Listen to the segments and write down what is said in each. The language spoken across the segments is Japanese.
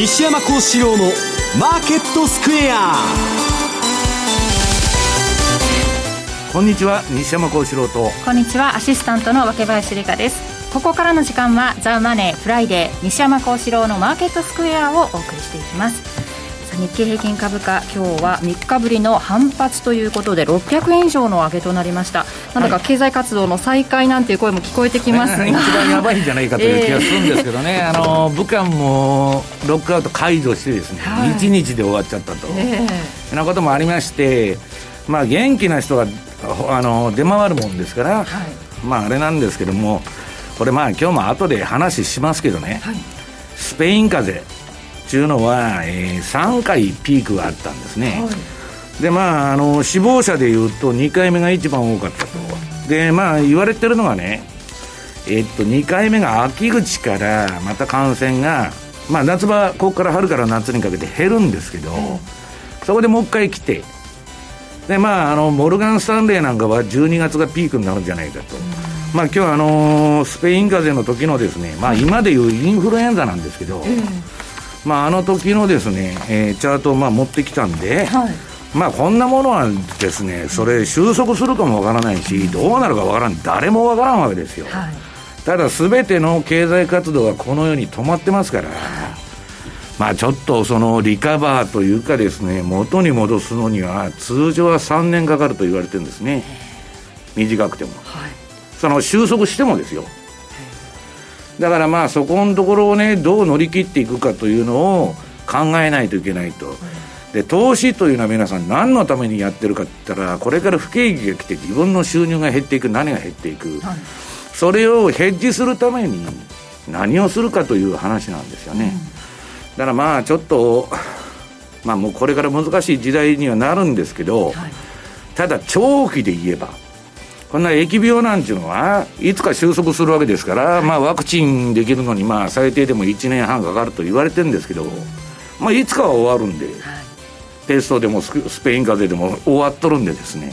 西山幸四郎のマーケットスクエア。こんにちは西山幸四郎と。こんにちはアシスタントの若林理香です。ここからの時間はザ・マネーフライデー西山幸四郎のマーケットスクエアをお送りしていきます日経平均株価今日は3日ぶりの反発ということで600円以上の上げとなりました。なんだか経済活動の再開なんていう声も聞こえてきますが、一番やばいんじゃないかという気がするんですけどね、えー、あの武漢もロックアウト解除してですね、はい、1日で終わっちゃったと、えー、なこともありましてまあ元気な人があの出回るもんですから、はい、まああれなんですけどもこれまあ今日も後で話しますけどね、はい、スペイン風邪っていうのは、えー、3回ピークがあったんですね、はい、でまああの死亡者でいうと2回目が一番多かったと、でまあ言われてるのがねえっと2回目が秋口からまた感染がまあ夏場ここから春から夏にかけて減るんですけど、そこでもう一回来てでまああのモルガン・スタンレーなんかは12月がピークになるんじゃないかと、まあ今日あのスペイン風邪の時のですねまあ今でいうインフルエンザなんですけど、まあ、あの時のですね、えー、チャートをまあ持ってきたんで、はい、まあこんなものはですねそれ収束するかもわからないしどうなるかわからん誰もわからんわけですよ、はい、ただ全ての経済活動がこのように止まってますから、まあちょっとそのリカバーというかですね元に戻すのには通常は3年かかると言われてるんですね。短くても、はい、その収束してもですよだからまあそこのところをねどう乗り切っていくかというのを考えないといけないと。で投資というのは皆さん何のためにやってるかって言ったらこれから不景気が来て自分の収入が減っていく何が減っていく、はい、それをヘッジするために何をするかという話なんですよね、うん、だからまあちょっとまあもうこれから難しい時代にはなるんですけど、はい、ただ長期で言えばこんな疫病なんていうのはいつか収束するわけですから、まあ、ワクチンできるのに、まあ、最低でも1年半かかると言われてるんですけど、まあ、いつかは終わるんで、テストでもスペイン風邪でも終わっとるんでですね、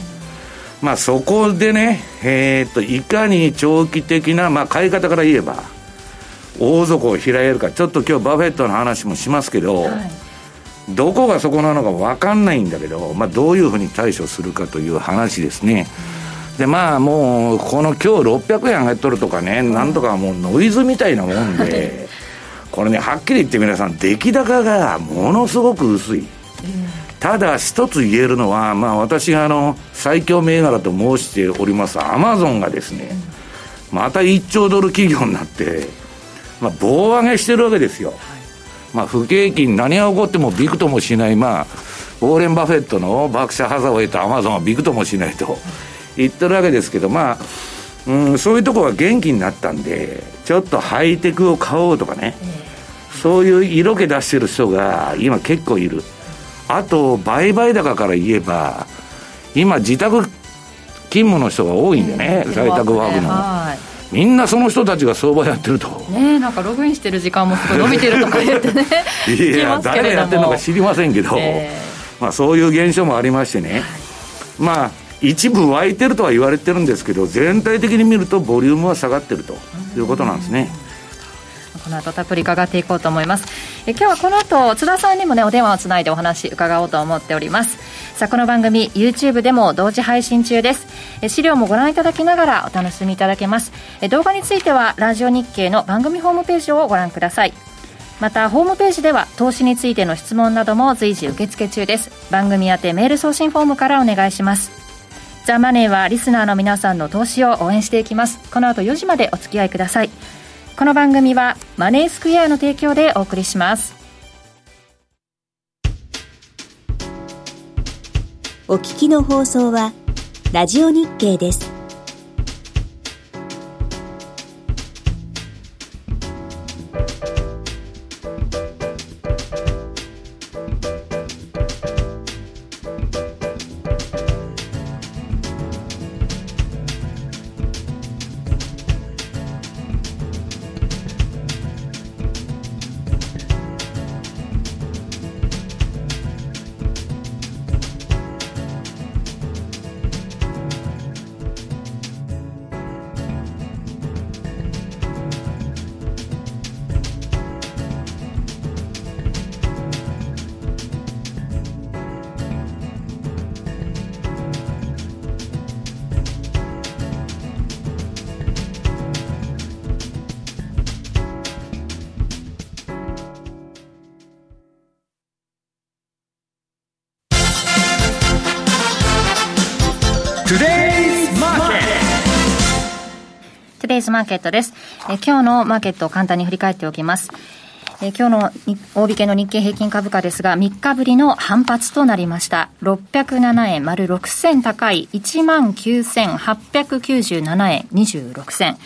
まあ、そこでね、えー、っといかに長期的な、まあ、買い方から言えば大底を開えるかちょっと今日バフェットの話もしますけど、はい、どこがそこなのか分かんないんだけど、まあ、どういうふうに対処するかという話ですね。うんでまあもうこの今日600円上げとるとかねなんとかもうノイズみたいなもんで これねはっきり言って皆さん出来高がものすごく薄い、ただ一つ言えるのはまあ私があの最強銘柄と申しておりますアマゾンがですね、また1兆ドル企業になって、まあ、棒上げしてるわけですよ、まあ、不景気に何が起こってもびくともしないまあウォーレン・バフェットのバークシャ・ハザウェイとアマゾンはびくともしないと言ってるわけですけどまあうん、そういうところが元気になったんでちょっとハイテクを買おうとかね、そういう色気出してる人が今結構いる。あと売買高から言えば今自宅勤務の人が多いんでね、在宅ワークの、みんなその人たちが相場やってると。ねなんかログインしてる時間もすごい伸びてるとか言ってね いや 誰がやってるのか知りませんけど、えー、まあそういう現象もありましてね、まあ一部湧いてるとは言われてるんですけど全体的に見るとボリュームは下がってるということなんですね。この後たっぷり伺っていこうと思います。え今日はこの後津田さんにもねお電話をつないでお話伺おうと思っております。さあこの番組 YouTube でも同時配信中です。え資料もご覧いただきながらお楽しみいただけます。え動画についてはラジオ日経の番組ホームページをご覧ください。またホームページでは投資についての質問なども随時受付中です。番組宛てメール送信フォームからお願いします。ザ・マネーはリスナーの皆さんの投資を応援していきます。この後4時までお付き合いください。この番組はマネースクエアの提供でお送りします。お聞きの放送はラジオ日経です。デイズマーケットです。え今日のマーケットを簡単に振り返っておきます。え今日の大引けの日経平均株価ですが、3日ぶりの反発となりました。607円丸6銭高い19,897円26銭。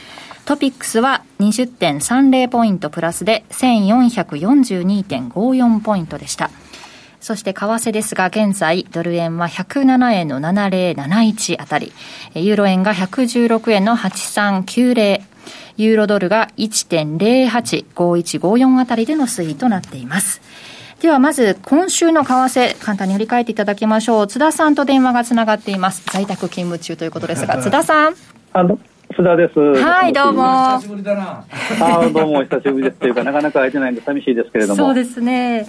トピックスは20.30ポイントプラスで1442.54ポイントでした。そして為替ですが、現在、ドル円は107円の7071あたり、ユーロ円が116円の8390、ユーロドルが1.085154あたりでの推移となっています。ではまず今週の為替簡単に振り返っていただきましょう。津田さんと電話がつながっています。在宅勤務中ということですが 津田さん。あの須田です。はい、どうも。久しぶりだな。あどうも久しぶりですというか、なかなか会えてないんで寂しいですけれども。そうですね。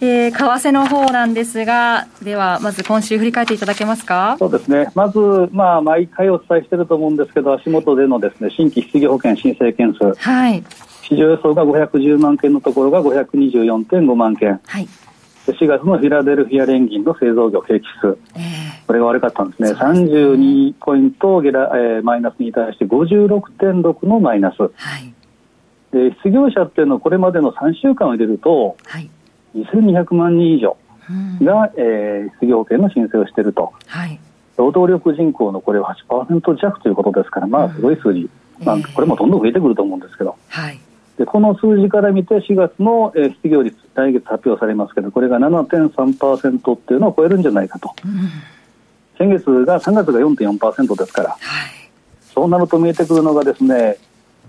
えー、為替の方なんですが、では、まず今週振り返っていただけますか？そうですね。まず、まあ、毎回お伝えしていると思うんですけど、足元でのですね、新規失業保険申請件数。はい。市場予想が510万件のところが524.5万件。はい。4月のフィラデルフィア連銀の製造業景気数、えー、これが悪かったんですね、すね。32ポイントゲラ、えー、マイナスに対して56.6のマイナス、はい、で失業者っていうのはこれまでの3週間を入れると、はい、2200万人以上が、うん、えー、失業保険の申請をしていると、はい、労働力人口のこれは8%弱ということですから、まあ、すごい数字、うん、まあ、これもどんどん増えてくると思うんですけど。はいでこの数字から見て4月の、え失業率来月発表されますけどこれが7.3%っていうのを超えるんじゃないかと、うん、先月が3月が4.4%ですから、はい、そうなると見えてくるのがですね、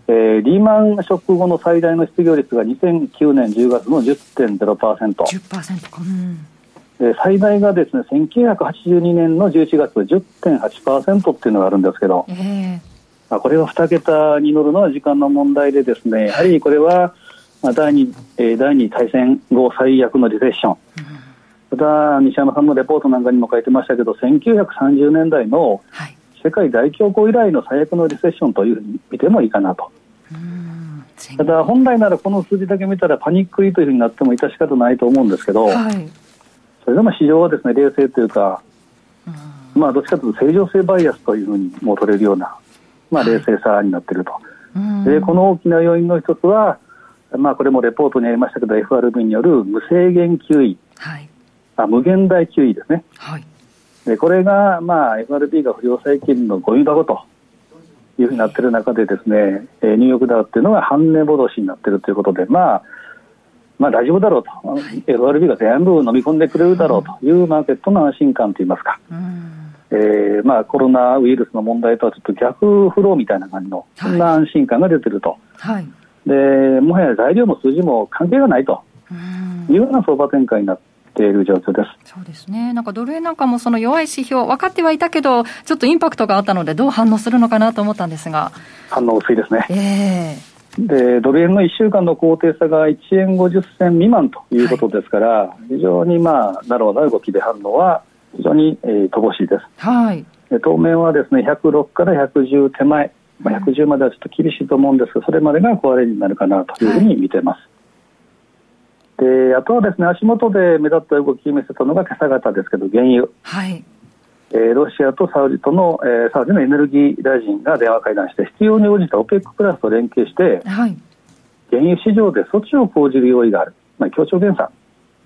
えー、リーマンショック後の最大の失業率が2009年10月の10.0%。10%、うん。で最大がですね1982年の11月の10.8%っていうのがあるんですけど、えーまあ、これは2桁に乗るのは時間の問題でですねやはりこれは第2、えー、第2大戦後最悪のリセッション、また西山さんのレポートなんかにも書いてましたけど1930年代の世界大恐慌以来の最悪のリセッションというふうに見てもいいかなと。ただ本来ならこの数字だけ見たらパニックリというふうになっても致し方ないと思うんですけど、はい、それでも市場はですね冷静というか、まあどっちかというと正常性バイアスというふうにも取れるようなまあ、冷静さになっていると、はい、でこの大きな要因の一つは、まあ、これもレポートにありましたけど FRB による無制限 QE、はい、あ無限大 QE ですね、はい、でこれが、まあ、FRB が不良債権のゴミ箱というふうになっている中でですね、えー、ニューヨークダウっていうのが半値戻しになっているということで、まあ、まあ大丈夫だろうと、はい、FRB が全部飲み込んでくれるだろうというマーケットの安心感といいますか。うんえーまあ、コロナウイルスの問題とはちょっと逆フローみたいな感じの、そんな安心感が出てると、はい、でもはや材料も数字も関係がないと。いうような相場展開になっている状況です。そうですね、なんかドル円なんかもその弱い指標、分かってはいたけど、ちょっとインパクトがあったので、どう反応するのかなと思ったんですが。反応薄いですね。えーでドル円の1週間の高低差が1円50銭未満ということですから、はい、非常にまあナローな動きで反応は非常に、えー、乏しいです。はい。当面はですね106から110手前、まあ、110まではちょっと厳しいと思うんですが、それまでが壊れになるかなというふうに見てます。はい、であとはですね足元で目立った動きを見せたのが今朝方ですけど、原油。はいえー、ロシアとサウジとの、えー、サウジのエネルギー大臣が電話会談して必要に応じた OPEC プラスと連携して、はい、原油市場で措置を講じる用意がある、まあ、協調減産。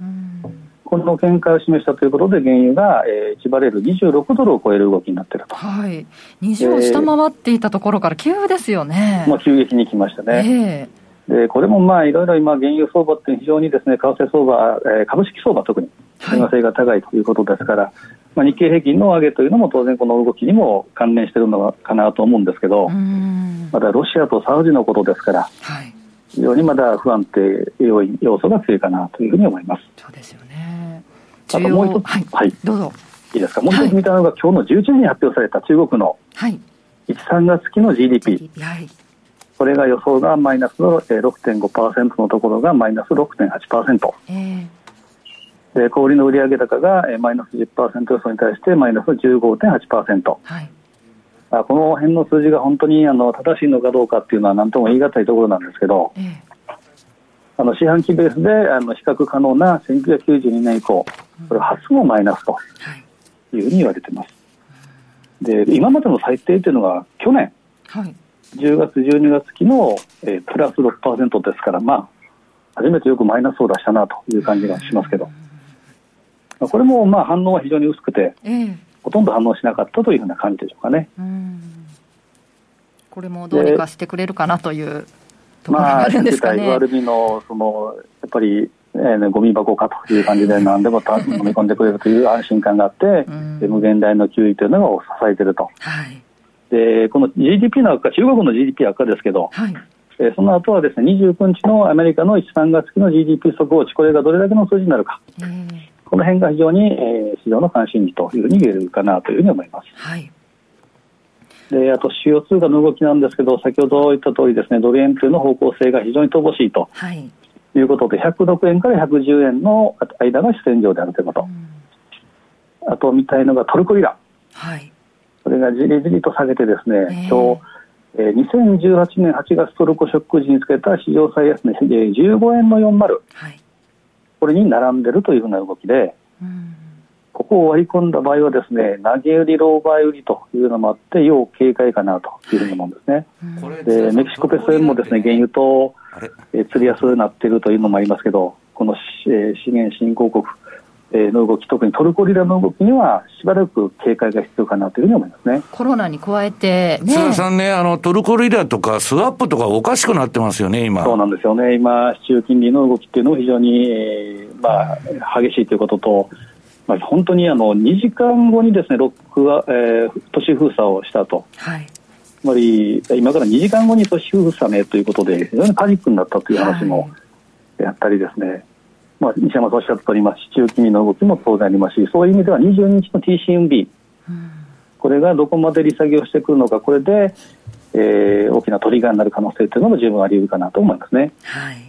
うんこの見解を示したということで、原油が、えー、1バレル26ドルを超える動きになっていると。はい。20を下回っていたところから急ですよね。まあ、急激に来ましたね。えー、でこれもまあいろいろ今、原油相場って非常にですね為替相場、えー、株式相場特に親和性が高いということですから、はい、まあ、日経平均の上げというのも当然この動きにも関連しているのかなと思うんですけど、まだロシアとサウジのことですから、はい、非常にまだ不安定要因要素が強いかなというふうに思います。そうですよねあともう一つ、はい、はい、どうぞ。いいですか、もう一つ見たのが、はい、今日の11時に発表された中国の1、3月期の GDP。はい、これが予想がマイナスの6.5%のところがマイナス6.8%。えー、で小売の売上高がマイナス10%予想に対してマイナス15.8%。はい、あこの辺の数字が本当にあの正しいのかどうかっていうのは何とも言い難いところなんですけど、えーあの四半期ベースであの比較可能な1992年以降、これ初のマイナスとい。うふうに言われています。で今までの最低というのが去年、はい、10月、12月期の、えー、プラス6%ですから、まあ、初めてよくマイナスを出したなという感じがしますけど、これもまあ反応は非常に薄くて、えー、ほとんど反応しなかったというふうな感じでしょうかね。これもどうにかしてくれるかなというところがあるんですかね。まあ、のそのやっぱりえー、ゴミ箱かという感じで 何でも飲み込んでくれるという安心感があって、うん、無限大の給油というのが支えていると、はい、でこの GDP の悪化中国の GDP 悪化ですけど、はい。えー、その後はですね29日のアメリカの1、3月期の GDP 速報値これがどれだけの数字になるか、えー、この辺が非常に、えー、市場の関心事というふうに言えるかなというふうに思います。はいであと、主要通貨の動きなんですけど、先ほど言った通りですね、ドル円というの方向性が非常に乏しいと、はい、いうことで、106円から110円の間が主戦場であるということ。あと見たいのがトルコリラ。はい。それがじりじりと下げてですね、今日、えー、2018年8月トルコショック時につけた史上最安値、15円の40、はい、これに並んでるというふうな動きで、ここを割り込んだ場合はですね、投げ売り、ローバイ売りというのもあって、要警戒かなというふうに思うんですね。はい、で、メキシコペソ円もですね、原油とえー、釣りやすくなっているというのもありますけど、この、えー、資源新興国の動き、特にトルコリラの動きには、しばらく警戒が必要かなというふうに思いますね。コロナに加えて、ね、津田さんね、あのトルコリラとかスワップとかおかしくなってますよね、今。そうなんですよね、今、市中金利の動きっていうのも非常に、えーまあ、激しいということと、まあ、本当にあの2時間後にですねロックは、えー、都市封鎖をしたと。はい。つまり今から2時間後に都市封鎖ねということで非常にパニックになったという話もやったりですね、はい、まあ、西山さんおっしゃった通り、まあ、市中金利の動きも当然ありますしそういう意味では22日の TCMB、うん、これがどこまで利下げをしてくるのかこれで、えー、大きなトリガーになる可能性というのも十分あり得るかなと思いますね。はい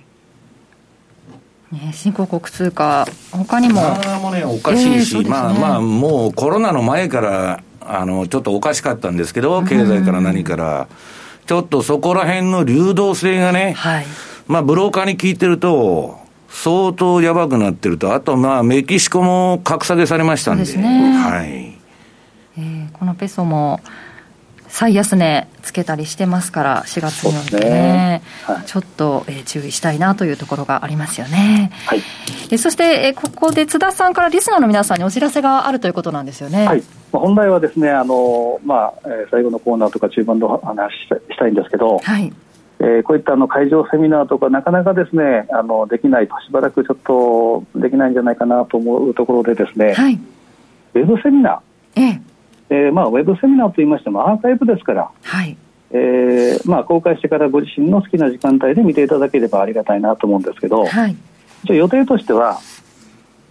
ね、新興国通貨、他にも。もね、おかしいし、えーね、まあまあ、もうコロナの前からあの、ちょっとおかしかったんですけど、経済から何から。ちょっとそこら辺の流動性がね、はい、まあ、ブローカーに聞いてると、相当やばくなってると、あと、まあ、メキシコも格下げされましたんで。でね、はい。えー、このペソも、最安値つけたりしてますから、4月にね、ね。はい、ちょっと、えー、注意したいなというところがありますよね。はい、えそして、えー、ここで津田さんからリスナーの皆さんにお知らせがあるということなんですよね。はい。本来はですねあの、まあえー、最後のコーナーとか中盤の話したいんですけど、はい。えー、こういったあの会場セミナーとかなかなかですねあのできないとしばらくちょっとできないんじゃないかなと思うところでですね、はい、ウェブセミナー、えええーまあ、ウェブセミナーといいましてもアーカイブですから、はい。えーまあ、公開してからご自身の好きな時間帯で見ていただければありがたいなと思うんですけど、はい、一応予定としては、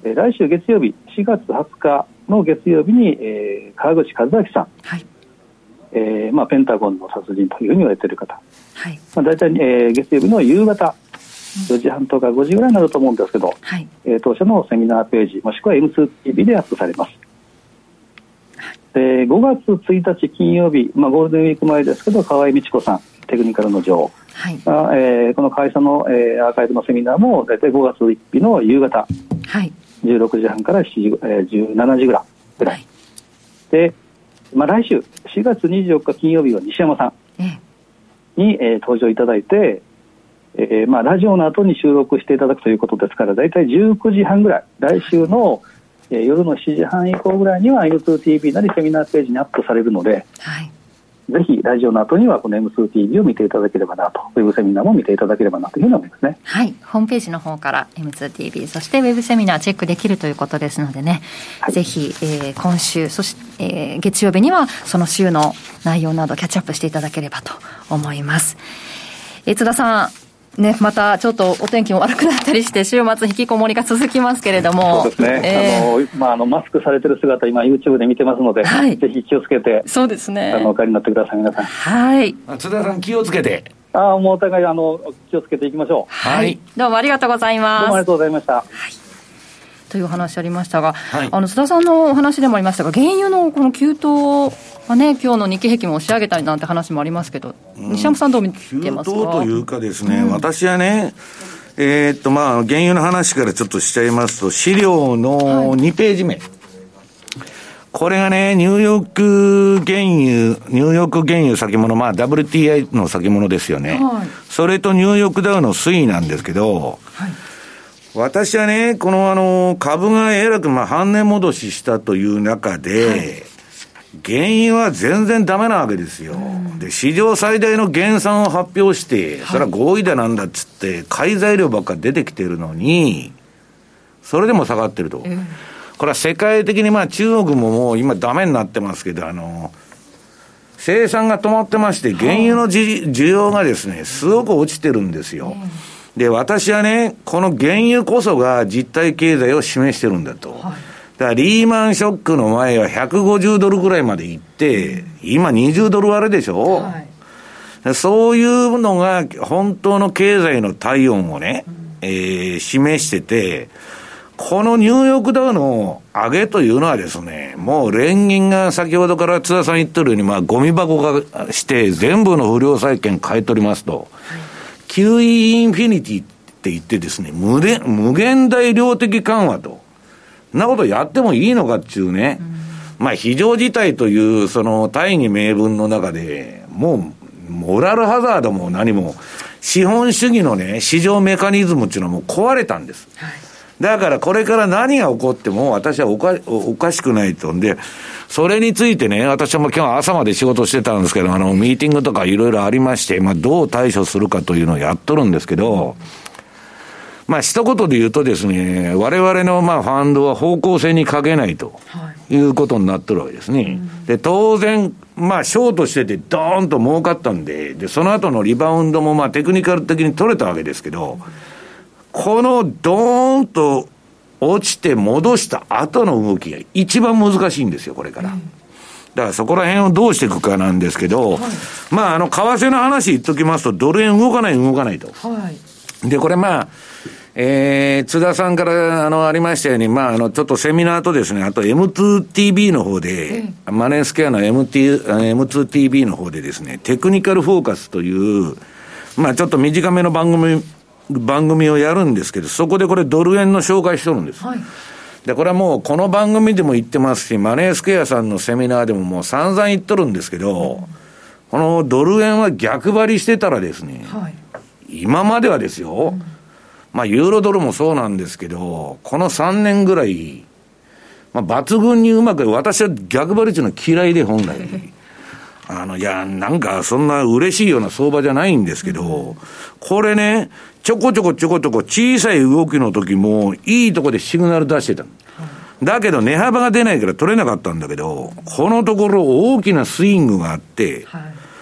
えー、来週月曜日4月20日の月曜日に、えー、川口和明さん、はい。えーまあ、ペンタゴンの殺人というふうに言われている方、はい。まあ、大体、えー、月曜日の夕方4時半とか5時ぐらいになると思うんですけど、はい。えー、当社のセミナーページもしくは M2TV でアップされます。で5月1日金曜日、まあ、ゴールデンウィーク前ですけど河合美智子さんテクニカルの女王、はい。あえー、この会社の、えー、アーカイブのセミナーも大体5月1日の夕方、はい、16時半から7時、えー、17時ぐらい。ぐらい、はい、で、まあ、来週4月24日金曜日は西山さん。に、えー、登場いただいて、えーまあ、ラジオの後に収録していただくということですから大体19時半ぐらい。来週のえー、夜の7時半以降ぐらいには M2TV なりセミナーページにアップされるので、はい、ぜひラジオの後にはこの M2TV を見ていただければなと、ウェブセミナーも見ていただければなというふうに思いますね。はい、ホームページの方から M2TV、そしてウェブセミナーチェックできるということですのでね、はい、ぜひ、えー、今週、そして、えー、月曜日にはその週の内容などキャッチアップしていただければと思います。えー、津田さん、ね、またちょっとお天気も悪くなったりして、週末、引きこもりが続きますけれども、そうですね、えー、あのまあ、あのマスクされてる姿、今、YouTube で見てますので、はい、ぜひ気をつけて、そうですね、あのお帰りになってください、皆さん。はい津田さん、気をつけて。あもうお互いあの気をつけていきましょう。はい、どうもありがとうございます。どうもありがとうございました。はいという話ありましたが、はい、あの津田さんのお話でもありましたが、原油のこの急騰はね、今日の日経平均も押し上げたりなんて話もありますけど、うん、西山さん、どう見てますか？急騰というかですね、うん、私はね、えー、っとまあ、原油の話からちょっとしちゃいますと、資料の2ページ目、はい、これがね、ニューヨーク原油、ニューヨーク原油先物、まあ WTI の先物ですよね。はい、それとニューヨークダウの推移なんですけど、はい、私はね、このあの、株がえらくまあ半値戻ししたという中で、はい、原油は全然ダメなわけですよ。で、史上最大の減産を発表して、それは合意だなんだっつって、買い材料ばっか出てきてるのに、それでも下がってると。これは世界的にまあ中国ももう今ダメになってますけど、あの、生産が止まってまして、原油の需要がですね、すごく落ちてるんですよ。で、私はね、この原油こそが実体経済を示してるんだと。だからリーマンショックの前は150ドルぐらいまで行って、今20ドル割れでしょ、はい、そういうのが本当の経済の体温をね、えー、示してて、このニューヨークダウの上げというのはですね、もう連銀が先ほどから津田さん言ってるように、まあ、ゴミ箱化して全部の不良債権買い取りますと、はい、QE インフィニティって言ってですね、無限無限大量的緩和と、そんなことやってもいいのかっていうね、うん、まあ、非常事態という、その大義名分の中で、もう、モラルハザードも何も、資本主義のね、市場メカニズムっていうのはもう壊れたんです。はいだからこれから何が起こっても私はおかおかしくないと。んで、それについてね、私はもう今日朝まで仕事してたんですけど、あの、ミーティングとかいろいろありまして、まあ、どう対処するかというのをやっとるんですけど、まあ、一言で言うとですね、我々のまあ、ファンドは方向性にかけないと。いうことになってるわけですね。で、当然、まあ、ショートしてて、ドーンと儲かったんで、で、その後のリバウンドも、まあ、テクニカル的に取れたわけですけど、このドーンと落ちて戻した後の動きが一番難しいんですよ、これから。だからそこら辺をどうしていくかなんですけど、はい、まあ、あの、為替の話言っときますと、ドル円動かない、動かないと。はい、で、これまあ、えー、津田さんから、あの、ありましたように、まあ、あの、ちょっとセミナーとですね、あと M2TV の方で、うん、マネースケアの MT、M2TV の方でですね、テクニカルフォーカスという、まあ、ちょっと短めの番組番組をやるんですけど、そこでこれドル円の紹介しとるんです。はい、で、これはもうこの番組でも言ってますし、マネースクエアさんのセミナーでももう散々言っとるんですけど、うん、このドル円は逆張りしてたらですね、はい、今まではですよ、うん、まあユーロドルもそうなんですけど、この3年ぐらい、まあ抜群にうまく、私は逆張りっていうのは嫌いで本来。あの、いや、なんかそんな嬉しいような相場じゃないんですけど、これね、ちょこちょこちょこちょこ小さい動きの時も、いいとこでシグナル出してた。だけど値幅が出ないから取れなかったんだけど、このところ大きなスイングがあって、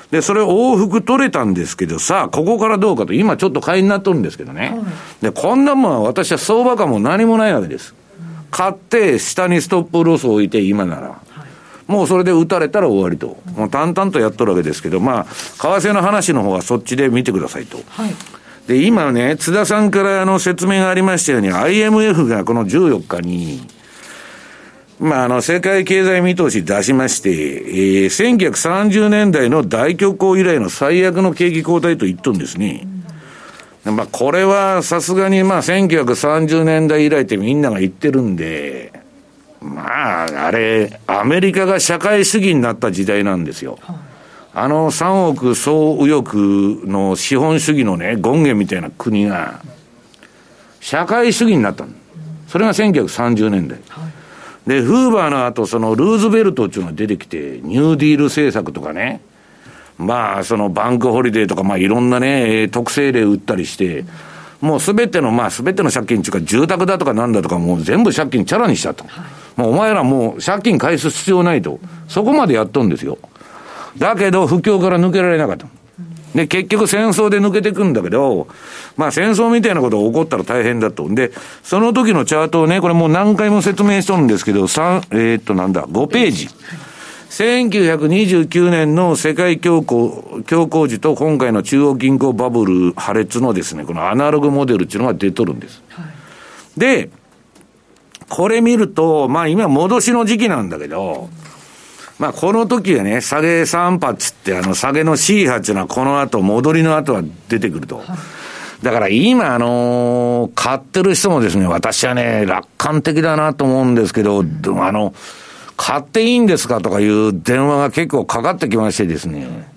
で、それ往復取れたんですけど、さあ、ここからどうかと、今ちょっと買いになっとるんですけどね。で、こんなもんは私は相場感も何もないわけです。買って、下にストップロスを置いて、今なら。もうそれで打たれたら終わりと。もう淡々とやっとるわけですけど、まあ、為替の話の方はそっちで見てくださいと。はいで、今ね、津田さんからあの説明がありましたように、IMF がこの14日に、まあ、あの、世界経済見通し出しまして、えー、1930年代の大恐慌以来の最悪の景気後退と言っとんですね。うん、まあ、これはさすがに、まあ、1930年代以来ってみんなが言ってるんで、まあ、あれ、アメリカが社会主義になった時代なんですよ。はいあの3億総右翼の資本主義のね、権化みたいな国が、社会主義になったの。それが1930年代。で、フーバーの後、そのルーズベルトっていうのが出てきて、ニューディール政策とかね、まあ、そのバンクホリデーとか、まあ、いろんなね、徳政令打ったりして、もうすべての、まあ、すべての借金っていうか、住宅だとかなんだとか、もう全部借金チャラにしちゃった。もうお前らもう借金返す必要ないと。そこまでやっとんですよ。だけど、不況から抜けられなかった。で、結局戦争で抜けていくんだけど、まあ戦争みたいなことが起こったら大変だと。で、その時のチャートをね、これもう何回も説明しとるんですけど、3、えー、っとなんだ、5ページ。1929年の世界恐慌、恐慌時と今回の中央銀行バブル破裂のですね、このアナログモデルっていうのが出とるんです。はい、で、これ見ると、まあ今戻しの時期なんだけど、まあ、この時はね、下げ3発って、あの、下げの C 波っていうのはこの後、戻りの後は出てくると。だから今、あのー、買ってる人もですね、私はね、楽観的だなと思うんですけど、あの、買っていいんですかとかいう電話が結構かかってきましてですね。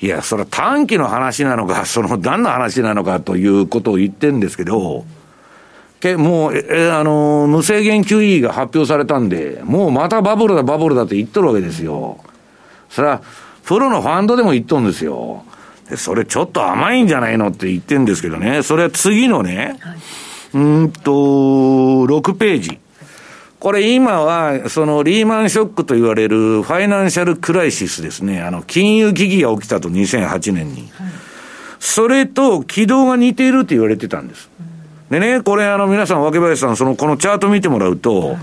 いや、それは短期の話なのか、その何の話なのかということを言ってるんですけど、けもう、え、あの、無制限 QE が発表されたんで、もうまたバブルだ、バブルだって言っとるわけですよ。それは、プロのファンドでも言っとるんですよ。で、それちょっと甘いんじゃないのって言ってるんですけどね、それは次のね、はい、うんと、6ページ。これ今は、そのリーマンショックと言われるファイナンシャルクライシスですね。あの、金融危機が起きたと2008年に。はい、それと軌道が似ていると言われてたんです。でね、これあの皆さん、若林さん、その、このチャート見てもらうと、はい。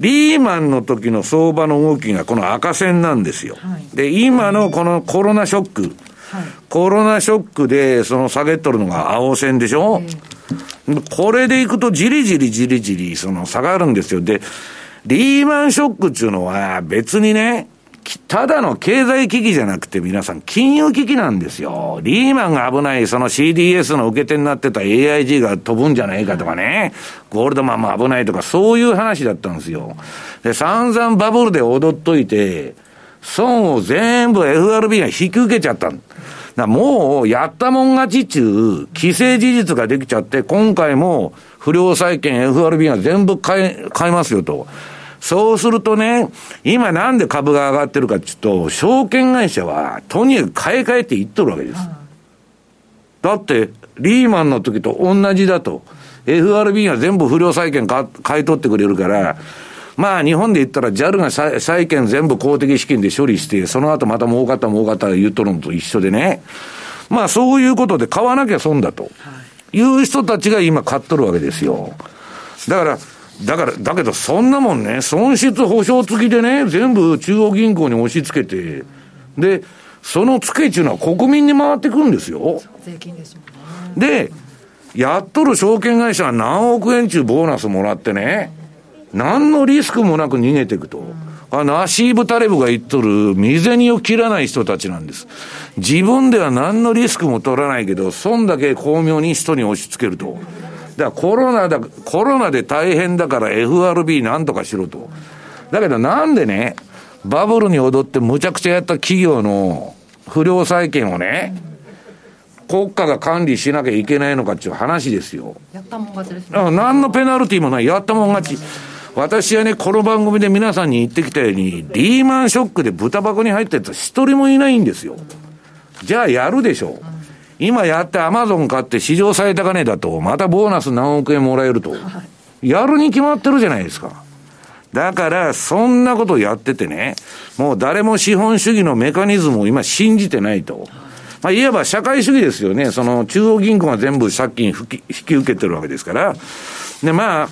リーマンの時の相場の動きがこの赤線なんですよ。はい、で、今のこのコロナショック、はい、コロナショックでその下げとるのが青線でしょ、えー、これでいくとじりじりじりじりその下がるんですよ。で、リーマンショックっていうのは別にね、ただの経済危機じゃなくて皆さん金融危機なんですよ。リーマンが危ない、その CDS の受け手になってた AIG が飛ぶんじゃないかとかね、ゴールドマンも危ないとかそういう話だったんですよ。で、散々バブルで踊っといて、損を全部 FRB が引き受けちゃっただもう、やったもん勝ちっちゅう、既成事実ができちゃって、今回も不良債権 FRB が全部買い、買いますよと。そうするとね、今なんで株が上がってるかっていうと、証券会社はとにかく買い替えていっとるわけです。だって、リーマンの時と同じだと。FRB が全部不良債権買い取ってくれるから、まあ日本で言ったら JAL が債券全部公的資金で処理して、その後また儲かった儲かった言うとるのと一緒でね。まあそういうことで買わなきゃ損だと。いう人たちが今買っとるわけですよ。だから、だから、だけどそんなもんね、損失保証付きでね、全部中央銀行に押し付けて、で、その付けっていうのは国民に回ってくるんですよ。税金ですもんね。で、やっとる証券会社は何億円中ボーナスもらってね、何のリスクもなく逃げていくと。あナシーブ・タレブが言っとる、未銭を切らない人たちなんです。自分では何のリスクも取らないけど、損だけ巧妙に人に押し付けると。だからコロナだ、コロナで大変だから FRB なんとかしろと。だけどなんでね、バブルに踊ってむちゃくちゃやった企業の不良債権をね、国家が管理しなきゃいけないのかっていう話ですよ。やったもん勝ちですね。何のペナルティもない、やったもん勝ち。私はね、この番組で皆さんに言ってきたように、リーマンショックで豚箱に入ったやつは一人もいないんですよ。じゃあやるでしょう。今やってアマゾン買って史上最高値だと、またボーナス何億円もらえると。やるに決まってるじゃないですか。だから、そんなことやっててね、もう誰も資本主義のメカニズムを今信じてないと。まあ、いわば社会主義ですよね。その中央銀行が全部借金引き受けてるわけですから。で、まあ、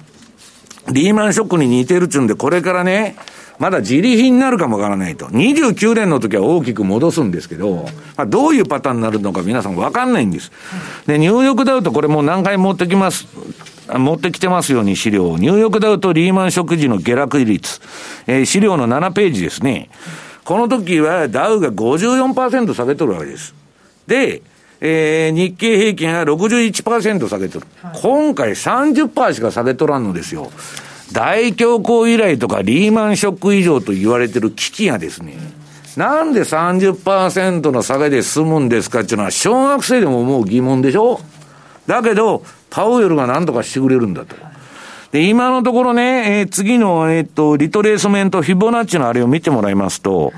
リーマンショックに似てるっちゅうんで、これからね、まだ自利品になるかもわからないと。29年の時は大きく戻すんですけど、まあ、どういうパターンになるのか皆さんわかんないんです。で、ニューヨークダウとこれもう何回持ってきます。持ってきてますように資料。ニューヨークダウとリーマンショック時の下落率。えー、資料の7ページですね。この時はダウが54%下げとるわけです。で、えー、日経平均が61%下げとる。はい、今回30%しか下げとらんのですよ。大恐慌以来とかリーマンショック以上と言われてる危機がですね、なんで30%の下げで済むんですかっていうのは小学生でも思う疑問でしょ？だけど、パウエルが何とかしてくれるんだと。で、今のところね、えー、次の、えっ、と、リトレースメント、フィボナッチのあれを見てもらいますと、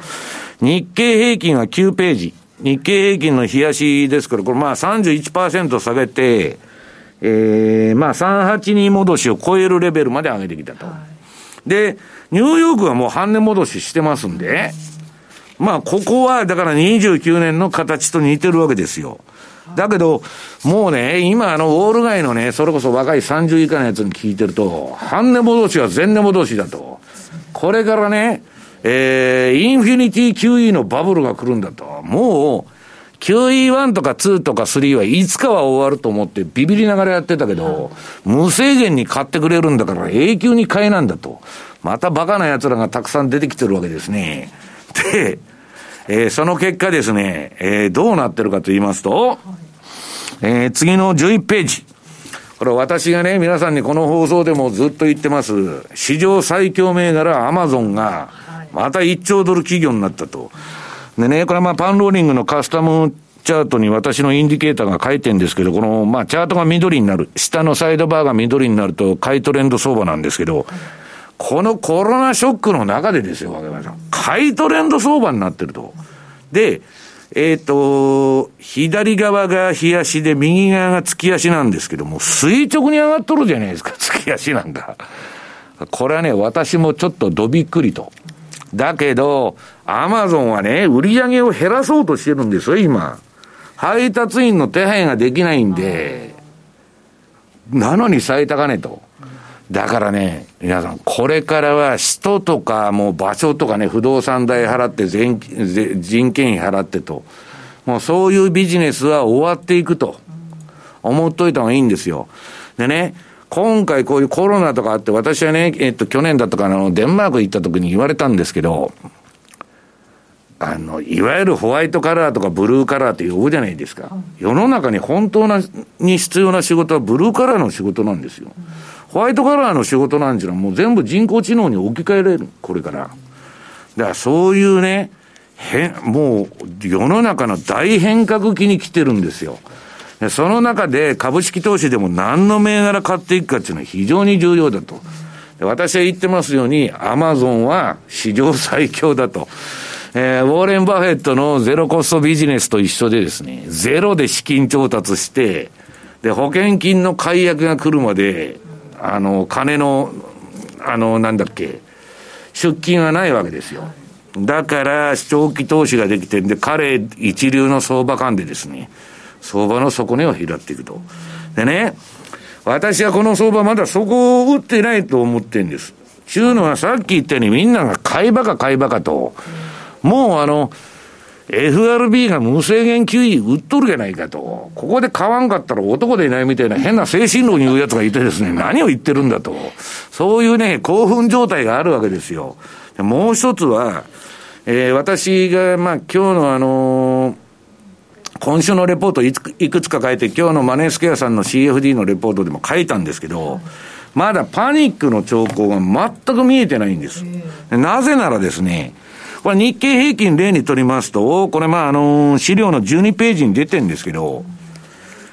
日経平均が9ページ。日経平均の冷やしですから、これまあ31%下げて、えー、まあ382戻しを超えるレベルまで上げてきたと。はい、で、ニューヨークはもう半値戻ししてますんで、まあここはだから29年の形と似てるわけですよ。だけど、もうね、今あの、ウォール街のね、それこそ若い30以下のやつに聞いてると、半値戻しは全値戻しだと。これからね、えー、インフィニティ QE のバブルが来るんだと。もう、QE1 とか2とか3はいつかは終わると思ってビビりながらやってたけど、無制限に買ってくれるんだから永久に買えなんだと。またバカな奴らがたくさん出てきてるわけですね。で、えー、その結果ですね、えー、どうなってるかと言いますと、えー、次の11ページ。これ私がね、皆さんにこの放送でもずっと言ってます。史上最強銘柄アマゾンが、また1兆ドル企業になったと。でね、これはまあパンローリングのカスタムチャートに私のインディケーターが書いてるんですけど、この、まあ、チャートが緑になる。下のサイドバーが緑になると、買いトレンド相場なんですけど、このコロナショックの中でですよ、わけまさん。買いトレンド相場になってると。で、えっ、ー、と、左側が日足で、右側が月足なんですけども、垂直に上がっとるじゃないですか、月足なんか。これはね、私もちょっとどびっくりと。だけど、アマゾンはね、売り上げを減らそうとしてるんですよ、今。配達員の手配ができないんで、なのに最高値と。だからね、皆さん、これからは人とかもう場所とかね、不動産代払って全、人件費払ってと、もうそういうビジネスは終わっていくと思っといた方がいいんですよ。でね、今回こういうコロナとかあって、私はね、えっと、去年だとかの、デンマーク行った時に言われたんですけど、あの、いわゆるホワイトカラーとかブルーカラーって呼ぶじゃないですか。世の中に本当なに必要な仕事はブルーカラーの仕事なんですよ。ホワイトカラーの仕事なんていうのはもう全部人工知能に置き換えられる、これから。だからそういうね、変、もう世の中の大変革期に来てるんですよ。その中で株式投資でも何の銘柄買っていくかっていうのは非常に重要だと。私は言ってますように、アマゾンは史上最強だと。えー、ウォーレン・バフェットのゼロコストビジネスと一緒でですね、ゼロで資金調達して、で、保険金の解約が来るまで、あの、金の、あの、なんだっけ、出金はないわけですよ。だから、長期投資ができてんで、彼一流の相場間でですね、相場の底根を拾っていくと。でね、私はこの相場まだそこを打ってないと思ってんです。ちゅうのはさっき言ったようにみんなが買いバカ買いバカと、もうあの、FRB が無制限 QE 売っとるじゃないかと。ここで買わんかったら男でいないみたいな変な精神論に言う奴がいてですね、何を言ってるんだと。そういうね、興奮状態があるわけですよ。もう一つは、えー、私が、まあ、今日のあのー、今週のレポートいくいくつか書いて、今日のマネースケアさんの CFD のレポートでも書いたんですけど、まだパニックの兆候が全く見えてないんです。なぜならですね、これ日経平均例にとりますと、これまああの、資料の12ページに出てるんですけど、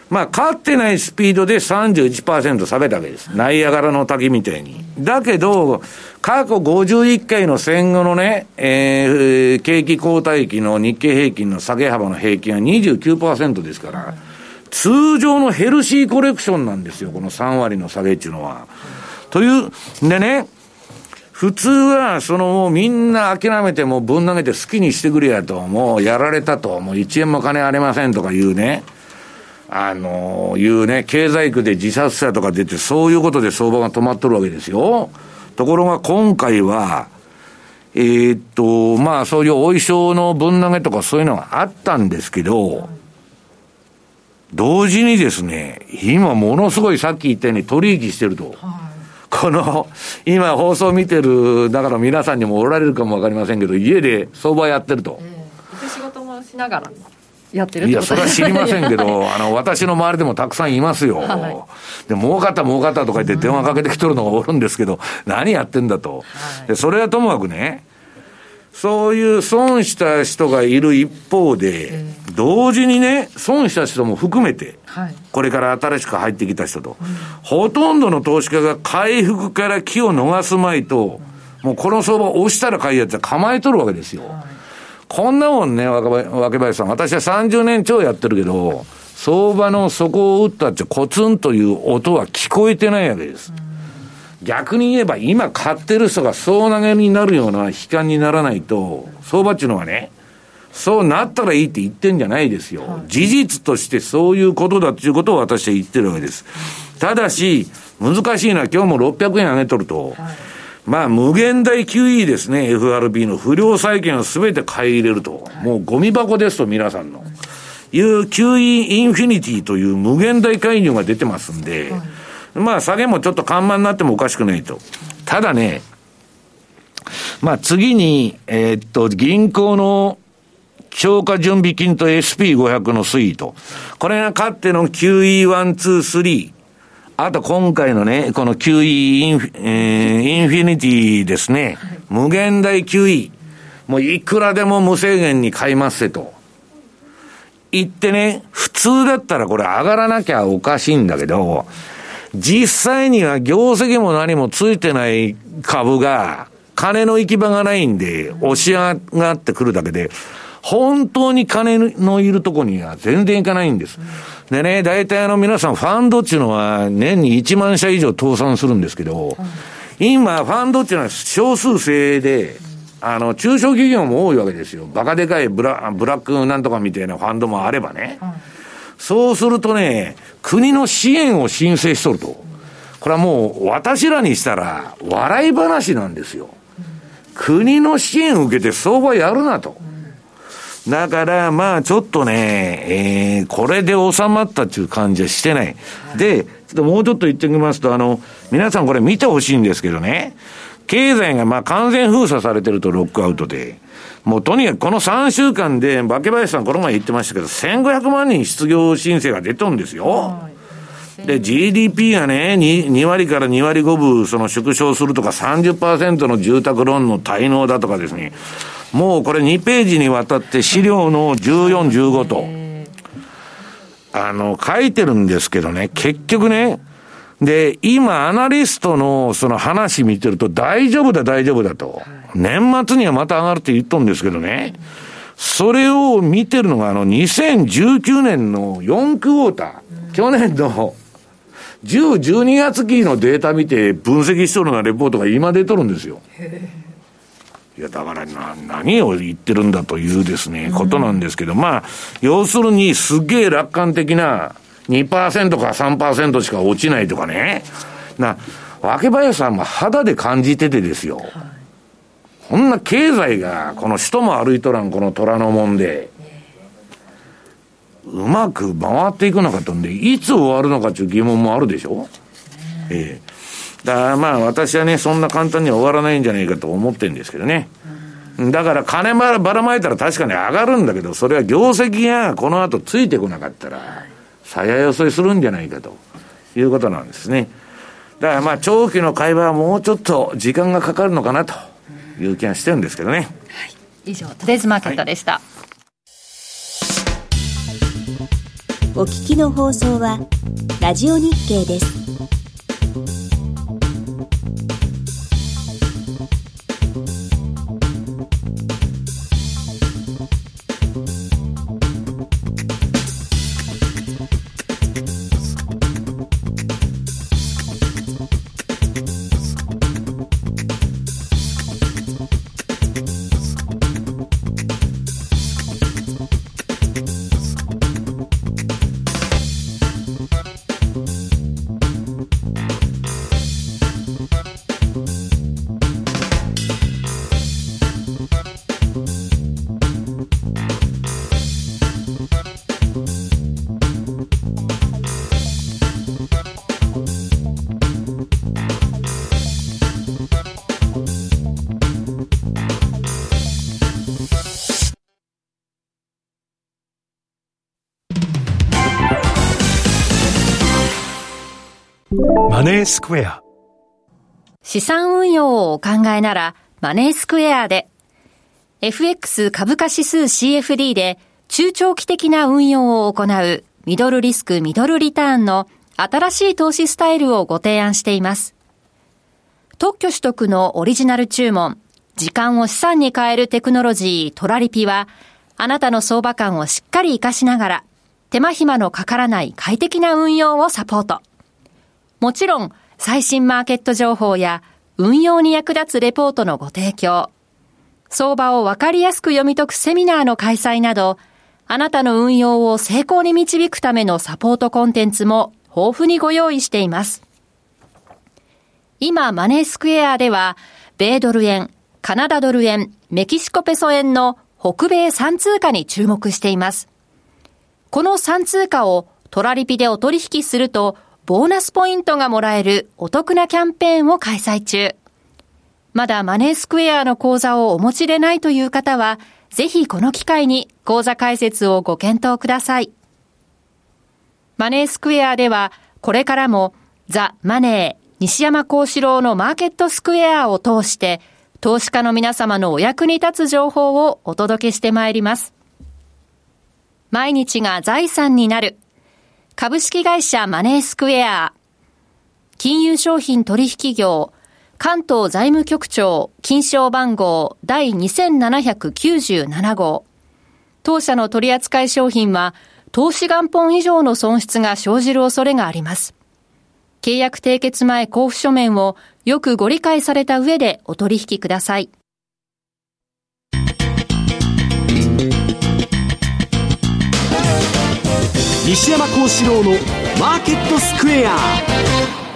まあ、勝ってないスピードで31%下げたわけです。ナイアガラの滝みたいに。だけど、過去51回の戦後のね、えー、景気後退期の日経平均の下げ幅の平均は29%ですから、通常のヘルシーコレクションなんですよ、この3割の下げっていうのは。という、でね、普通は、そのもうみんな諦めてもぶん投げて好きにしてくれやと、もうやられたと、もう1円も金ありませんとかいうね、あのー、いうね、経済区で自殺者とか出て、そういうことで相場が止まっとるわけですよ。ところが今回は、えー、っと、まあそういうお衣装のぶん投げとかそういうのがあったんですけど、同時にですね、今ものすごいさっき言ったように取引してると。はいこの、今放送見てる、だから皆さんにもおられるかもわかりませんけど、家で相場やってると。えー、仕事もしながら。やってるいや、それは知りませんけど、あの、私の周りでもたくさんいますよ。はい、で、儲かった儲かったとか言って電話かけてきとるのがおるんですけど、何やってんだと。で、それはともかくね、そういう損した人がいる一方で、同時にね、損した人も含めて、これから新しく入ってきた人と、ほとんどの投資家が回復から気を逃すまいと、もうこの相場押したら買いやつは構えとるわけですよ。こんなもんね、若林さん、私は30年超やってるけど、相場の底を打ったってコツンという音は聞こえてないわけです。逆に言えば今買ってる人が総投げになるような悲観にならないと、相場っていうのはね、そうなったらいいって言ってんじゃないですよ。事実としてそういうことだっていうことを私は言ってるわけです。ただし、難しいのは今日も600円上げとると、まあ、無限大 QE ですね、FRB の不良債権をすべて買い入れると。もうゴミ箱ですと、皆さんの。いう QE インフィニティという無限大介入が出てますんで、まあ、下げもちょっと緩慢になってもおかしくないと。ただね、まあ、次に、えー、っと、銀行の超過準備金と SP500 の推移と。これがかっての QE123。あと今回のね、この QE インフ,、えー、インフィニティですね、無限大 QE。もういくらでも無制限に買いますせと。言ってね、普通だったらこれ上がらなきゃおかしいんだけど、実際には業績も何もついてない株が、金の行き場がないんで、押し上がってくるだけで、本当に金のいるとこには全然いかないんです。でね、大体あの皆さんファンドっていうのは年に1万社以上倒産するんですけど、今ファンドっていうのは少数制で、あの、中小企業も多いわけですよ。バカでかいブラブラックなんとかみたいなファンドもあればね。そうするとね、国の支援を申請しとると。これはもう私らにしたら笑い話なんですよ。国の支援を受けて相場やるなと。だから、まあ、ちょっとね、えー、これで収まったっていう感じはしてない。で、ちょっともうちょっと言っておきますと、あの、皆さんこれ見てほしいんですけどね、経済がまあ完全封鎖されてるとロックアウトで、もうとにかくこの3週間で、化林さんこの前言ってましたけど、1500万人失業申請が出とんですよ。で、GDP がね2、2割から2割5分、その縮小するとか30%の住宅ローンの滞納だとかですね、もうこれ2ページにわたって資料の14、15と、あの、書いてるんですけどね、結局ね、で、今、アナリストのその話見てると、大丈夫だ、大丈夫だと。年末にはまた上がるって言っとんですけどね。それを見てるのが、あの、2019年の4クォーター。去年の10、12月期のデータ見て分析しとるのがレポートが今出とるんですよ。いや、だからな、何を言ってるんだというですね、ことなんですけど、まあ、要するにすげえ楽観的な2%か3%しか落ちないとかね。な、若林さんも肌で感じててですよ。こんな経済が、この人も歩いとらんこの虎のもんで、うまく回っていくのかとんで、いつ終わるのかという疑問もあるでしょ？ええだからまあ私はね、そんな簡単には終わらないんじゃないかと思ってるんですけどね。だから金ばらまいたら確かに上がるんだけど、それは業績がこの後ついてこなかったら、さやよそいするんじゃないかということなんですね。だからまあ長期の会話はもうちょっと時間がかかるのかなという気がしてるんですけどね。はい、以上、トデイズマーケットでした。はいお聞きの放送は、ラジオ日経です。ースクエア資産運用をお考えならマネースクエアで FX 株価指数 CFD で中長期的な運用を行うミドルリスクミドルリターンの新しい投資スタイルをご提案しています。特許取得のオリジナル注文、時間を資産に変えるテクノロジートラリピは、あなたの相場感をしっかり活かしながら、手間暇のかからない快適な運用をサポート。もちろん、最新マーケット情報や運用に役立つレポートのご提供、相場をわかりやすく読み解くセミナーの開催など、あなたの運用を成功に導くためのサポートコンテンツも豊富にご用意しています。今、マネースクエアでは、米ドル円、カナダドル円、メキシコペソ円の北米3通貨に注目しています。この3通貨をトラリピでお取引するとボーナスポイントがもらえるお得なキャンペーンを開催中。まだマネースクエアの講座をお持ちでないという方は、ぜひこの機会に講座開設をご検討ください。マネースクエアでは、これからもザ・マネー、西山幸四郎のマーケットスクエアを通して、投資家の皆様のお役に立つ情報をお届けしてまいります。毎日が財産になる。株式会社マネースクエア。金融商品取引業。関東財務局長、金賞番号第2797号。当社の取扱商品は、投資元本以上の損失が生じる恐れがあります。契約締結前交付書面をよくご理解された上でお取引ください。西山幸四郎のマーケットスクエア。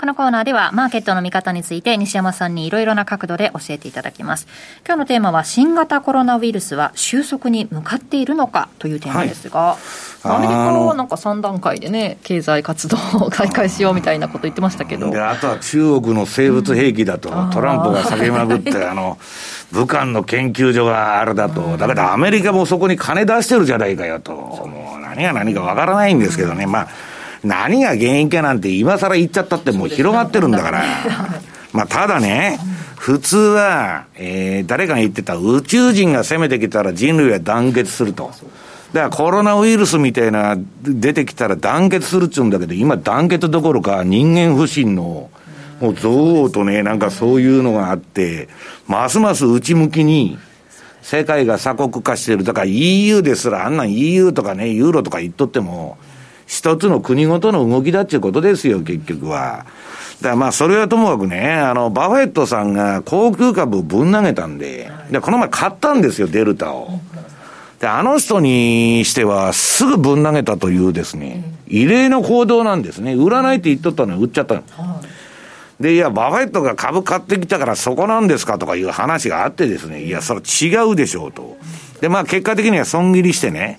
このコーナーではマーケットの見方について西山さんにいろいろな角度で教えていただきます。今日のテーマは新型コロナウイルスは収束に向かっているのか？というテーマですが、はい、アメリカはなんか3段階でね、経済活動を開会しようみたいなこと言ってましたけど。あとは中国の生物兵器だと、うん、トランプが下げまくって、あの、武漢の研究所があれだと、だからアメリカもそこに金出してるじゃないかよと、もう何が何かわからないんですけどね、まあ、何が原因かなんて今更言っちゃったってもう広がってるんだから。まあ、ただね、普通は、えー、誰かが言ってた宇宙人が攻めてきたら人類は団結すると。だからコロナウイルスみたいな出てきたら団結するっちゅうんだけど、今団結どころか人間不信の、もう憎悪とね、なんかそういうのがあって、ますます内向きに、世界が鎖国化してる。だから EU ですら、あんなん EU とかね、ユーロとか言っとっても、一つの国ごとの動きだっていうことですよ、結局は。だまあ、それはともかくね、あの、バフェットさんが航空株ぶん投げたんで、で、この前買ったんですよ、デルタを。で、あの人にしては、すぐぶん投げたというですね、異例の行動なんですね。売らないって言っとったのに売っちゃったの。で、いや、バフェットが株買ってきたからそこなんですかとかいう話があってですね、いや、それ違うでしょうと。で、まあ結果的には損切りしてね、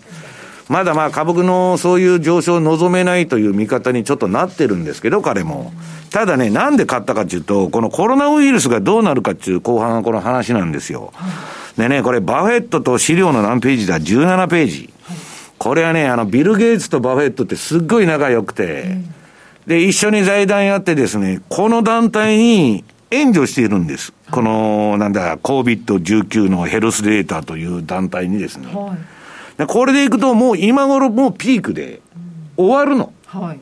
まだまあ株のそういう上昇を望めないという見方にちょっとなってるんですけど、彼も。ただね、なんで買ったかっていうと、このコロナウイルスがどうなるかっていう後半はこの話なんですよ。でね、これバフェットと資料の何ページだ ?17 ページ。これはね、あの、ビル・ゲイツとバフェットってすっごい仲良くて、で、一緒に財団やってですね、この団体に援助しているんです。この、なんだ、COVID-19 のヘルスデータという団体にですね。はいこれでいくと、もう今頃もうピークで終わるの。はい、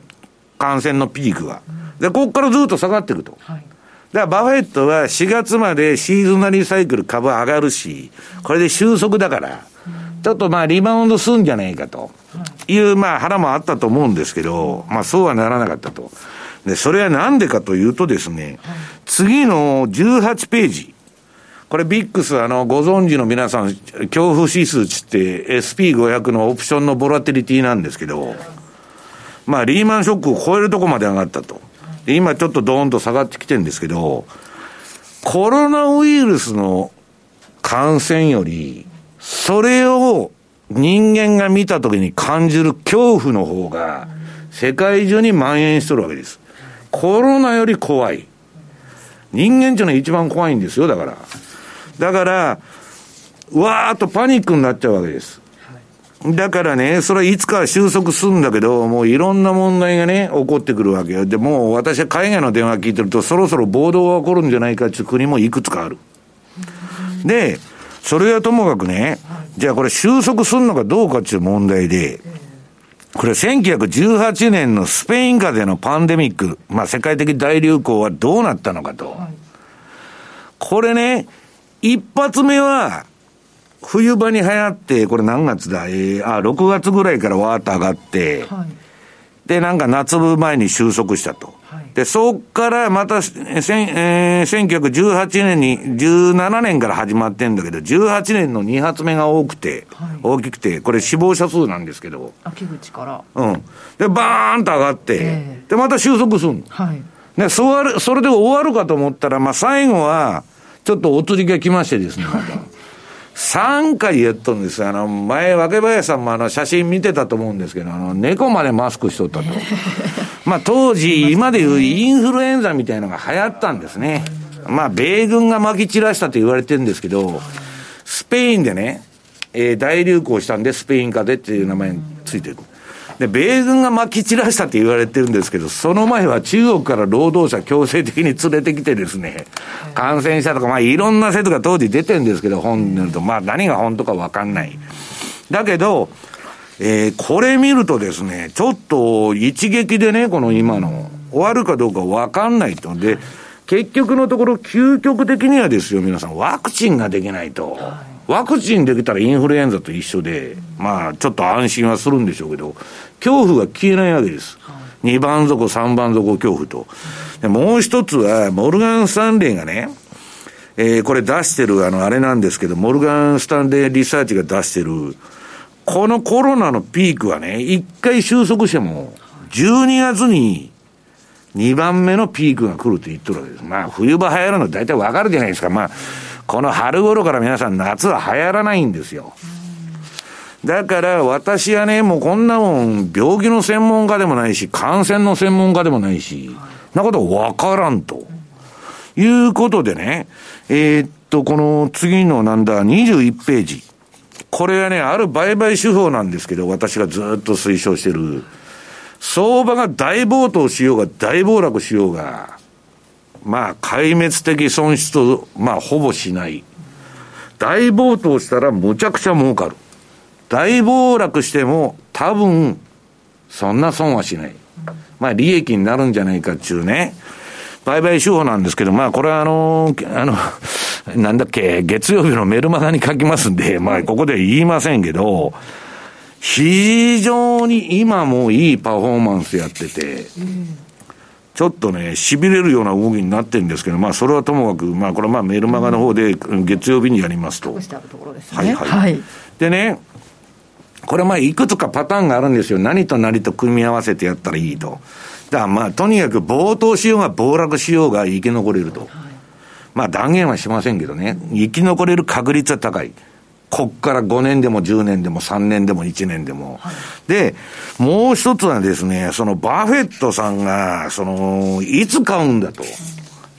感染のピークが。で、ここからずっと下がっていくと。はい、だからバフェットは4月までシーズナリーサイクル株上がるし、これで収束だから、ちょっとまあリバウンドすんじゃないかというまあ腹もあったと思うんですけど、まあそうはならなかったと。で、それはなんでかというとですね、次の18ページ。これビックス、あの、ご存知の皆さん、恐怖指数値って SP500 のオプションのボラテリティなんですけど、まあ、リーマンショックを超えるとこまで上がったと。今ちょっとドーンと下がってきてるんですけど、コロナウイルスの感染より、それを人間が見たときに感じる恐怖の方が、世界中に蔓延しとるわけです。コロナより怖い。人間っていうのは一番怖いんですよ、だから。だから、わーっとパニックになっちゃうわけです。だからね、それはいつか収束するんだけど、もういろんな問題がね、起こってくるわけよ。で、もう私は海外の電話聞いてると、そろそろ暴動が起こるんじゃないかっていう国もいくつかある。で、それはともかくね、じゃあこれ収束するのかどうかっていう問題で、これ1918年のスペイン風邪のパンデミック、まあ世界的大流行はどうなったのかと。これね、一発目は、冬場に流行って、これ何月だ？えー、あ、6月ぐらいからわーっと上がって、はい、で、なんか夏部前に収束したと。はい、で、そっからまた、せんえー、1918年に、17年から始まってんだけど、18年の2発目が多くて、はい、大きくて、これ死亡者数なんですけど。秋口から。うん。で、バーンと上がって、えー、で、また収束するの。はい。で、そそれで終わるかと思ったら、まあ最後は、ちょっとお釣りが来ましてですね、3回やっとんですあの、前、若林さんもあの、写真見てたと思うんですけど、あの、猫までマスクしとったと。まあ、当時、今でいうインフルエンザみたいなのが流行ったんですね。まあ、米軍が撒き散らしたと言われてるんですけど、スペインでね、えー、大流行したんで、スペイン風邪っていう名前についてる。で、米軍が撒き散らしたって言われてるんですけど、その前は中国から労働者強制的に連れてきてですね、感染したとか、まあいろんな説が当時出てるんですけど、本によると、まあ何が本当かわかんない。だけど、えー、これ見るとですね、ちょっと一撃でね、この今の、終わるかどうかわかんないと。で、結局のところ、究極的にはですよ、皆さん、ワクチンができないと。ワクチンできたらインフルエンザと一緒で、まあ、ちょっと安心はするんでしょうけど、恐怖が消えないわけです。2番底、3番底恐怖と。でもう一つは、モルガン・スタンレーがね、えー、これ出してる、あの、あれなんですけど、モルガン・スタンレーリサーチが出してる、このコロナのピークはね、一回収束しても、12月に2番目のピークが来ると言ってるわけです。まあ、冬場流行るの大体わかるじゃないですか。まあ、この春頃から皆さん夏は流行らないんですよ。だから私はね、もうこんなもん、病気の専門家でもないし、感染の専門家でもないし、なことわからんと。いうことでね、えー、っと、この次のなんだ、21ページ。これはね、ある売買手法なんですけど、私がずっと推奨してる。相場が大暴騰しようが大暴落しようが、まあ、壊滅的損失と、まあ、ほぼしない。大暴騰したらむちゃくちゃ儲かる。大暴落しても多分、そんな損はしない。まあ、利益になるんじゃないかっていうね。売買手法なんですけど、まあ、これはあの、あの、なんだっけ、月曜日のメルマガに書きますんで、まあ、ここで言いませんけど、非常に今もいいパフォーマンスやってて、ちょっとね、痺れるような動きになってるんですけど、まあ、それはともかく、まあ、これはまあメルマガの方で月曜日にやりますと。はいはい。はい、でね、これまあいくつかパターンがあるんですよ。何と何と組み合わせてやったらいいと。だからまあ、とにかく暴騰しようが暴落しようが生き残れると。まあ断言はしませんけどね、生き残れる確率は高い。こっから5年でも10年でも3年でも1年でも。はい、で、もう一つはですね、そのバフェットさんが、その、いつ買うんだと。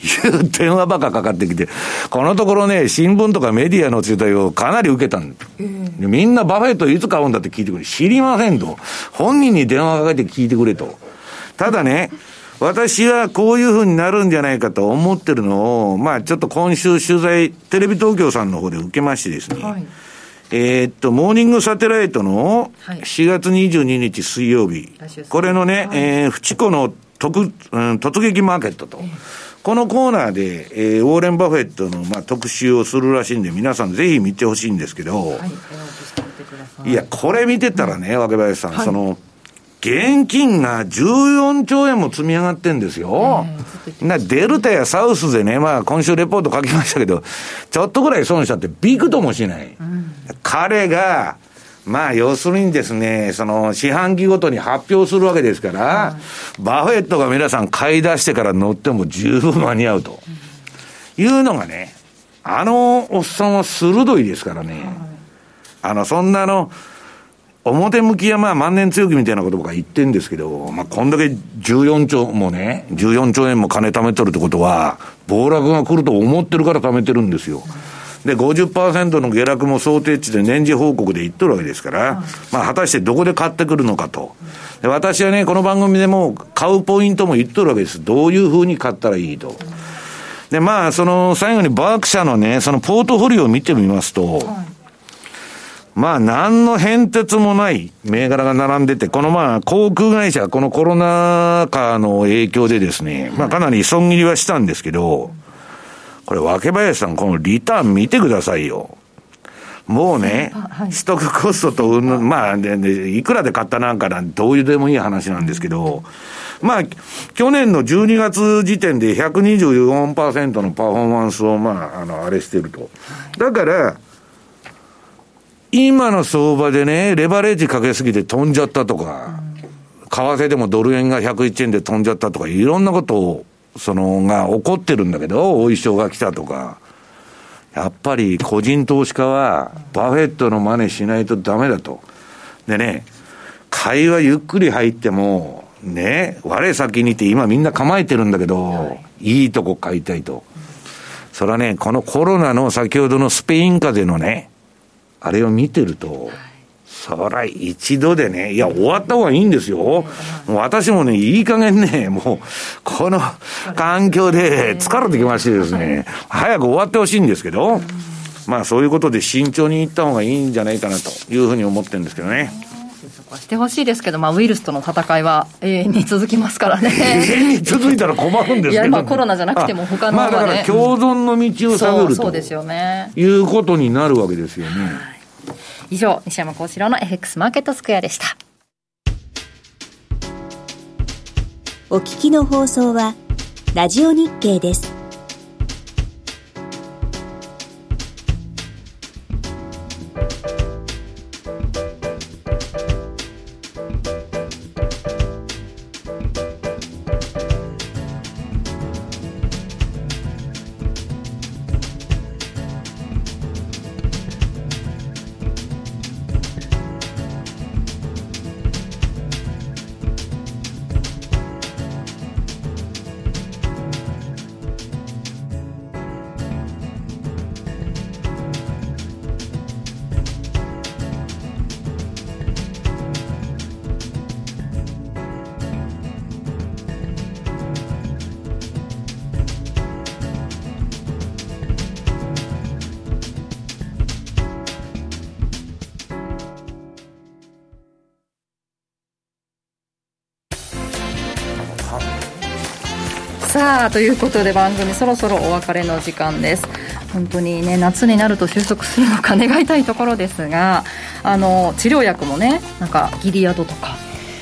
いう電話ばかかかってきて、このところね、新聞とかメディアの取材をかなり受けたんえー、みんなバフェットいつ買うんだって聞いてくれ。知りませんと。本人に電話かけて聞いてくれと。ただね、私はこういうふうになるんじゃないかと思ってるのを、まあちょっと今週取材、テレビ東京さんの方で受けましてですね、はい、えっと、モーニングサテライトの4月22日水曜日、はい、これのね、はい、えー、フチコの特、うん、突撃マーケットと。このコーナーで、えー、ウォーレン・バフェットの、まあ、特集をするらしいんで、皆さんぜひ見てほしいんですけど、はい、い。や、これ見てたらね、若林さん、その、現金が14兆円も積み上がってんですよ。なデルタやサウスでね、まあ今週レポート書きましたけど、ちょっとぐらい損したってびくともしない。うん、彼が、まあ要するにですね、その四半期ごとに発表するわけですから、バフェットが皆さん買い出してから乗っても十分間に合うと。いうのがね、あのおっさんは鋭いですからね。あの、そんなの、表向きはまあ万年強気みたいなことか言ってんですけど、まあこんだけ14兆もね、14兆円も金貯めとるってことは、暴落が来ると思ってるから貯めてるんですよ。で、50%の下落も想定値で年次報告で言っとるわけですから、まあ果たしてどこで買ってくるのかと。で私はね、この番組でも買うポイントも言っとるわけです。どういうふうに買ったらいいと。で、まあ、その最後にバーク社のね、そのポートフォリオを見てみますと、はいまあ、何の変哲もない銘柄が並んでて、このまあ、航空会社、このコロナ禍の影響でですね、まあ、かなり損切りはしたんですけど、これ、若林さん、このリターン見てくださいよ。もうね、はい、取得コストと、まあ、で、いくらで買ったなんかなんどういうでもいい話なんですけど、まあ、去年の12月時点で124%のパフォーマンスを、まあ、あの、あれしてると。だから、今の相場でね、レバレッジかけすぎて飛んじゃったとか、為替でもドル円が101円で飛んじゃったとか、いろんなことを、その、が起こってるんだけど、お衣装が来たとか、やっぱり個人投資家は、バフェットの真似しないとダメだと。でね、買いはゆっくり入っても、ね、我先にって今みんな構えてるんだけど、いいとこ買いたいと。それはね、このコロナの先ほどのスペイン風邪のね、あれを見てると、そら一度でね、いや、終わった方がいいんですよ。もう私もね、いい加減ね、もう、この環境で疲れてきましてですね、早く終わってほしいんですけど、まあそういうことで慎重にいった方がいいんじゃないかなというふうに思ってるんですけどね。してほしいですけど、まあ、ウイルスとの戦いは永遠に続きますからね。永遠に続いたら困るんですけど、いや、まあ、コロナじゃなくても、他の、まあ、だから共存の道を探るそうですよね。いうことになるわけですよね。以上、西山幸四郎の FX マーケットスクエアでした。お聞きの放送は、ラジオ日経です。ということで番組そろそろお別れの時間です。本当にね夏になると収束するのか願いたいところですがあの治療薬もねなんかギリアドとか、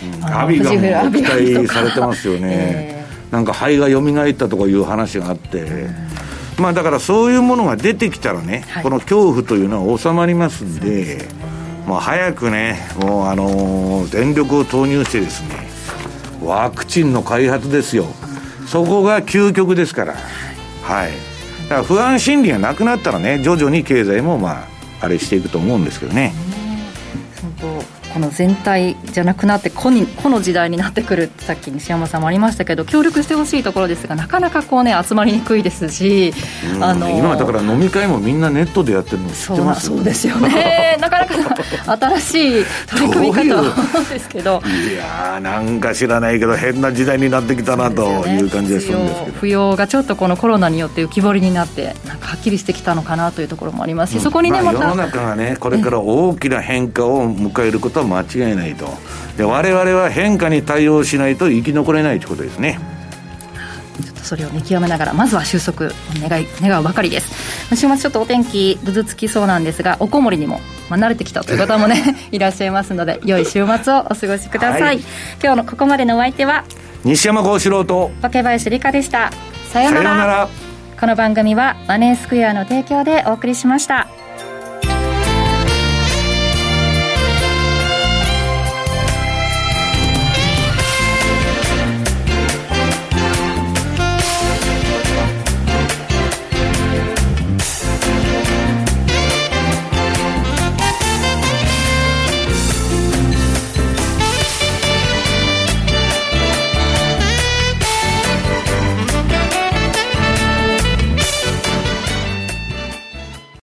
うん、アビガンも期待されてますよね、えー、なんか肺が蘇ったとかいう話があって、まあだからそういうものが出てきたらね、はい、この恐怖というのは収まりますんで、ね、もう早くね、もうあのー、全力を投入してですね、ワクチンの開発ですよ。そこが究極ですから、はい、だから不安心理がなくなったらね徐々に経済もまああれしていくと思うんですけどね。この全体じゃなくなって個に個の時代になってくるってさっき西山さんもありましたけど協力してほしいところですがなかなかこうね集まりにくいですし、あの今だから飲み会もみんなネットでやってるの知ってます？そうですよね。なかなか新しい取り組み方ですけど。いやなんか知らないけど変な時代になってきたなという感じがするんですけど、不要がちょっとこのコロナによって浮き彫りになってなんかはっきりしてきたのかなというところもあります。し、うん、そこにね、まあ、世の中がねこれから大きな変化を迎えることは間違いないと。で我々は変化に対応しないと生き残れないということですね。ちょっとそれを見極めながらまずは収束願い願うばかりです。週末ちょっとお天気ぐずつきそうなんですがおこもりにも、まあ、慣れてきたという方もね いらっしゃいますので良い週末をお過ごしください、はい、今日のここまでのお相手は西山幸四郎と若林理香でした。さようなら。この番組はマネースクエアの提供でお送りしました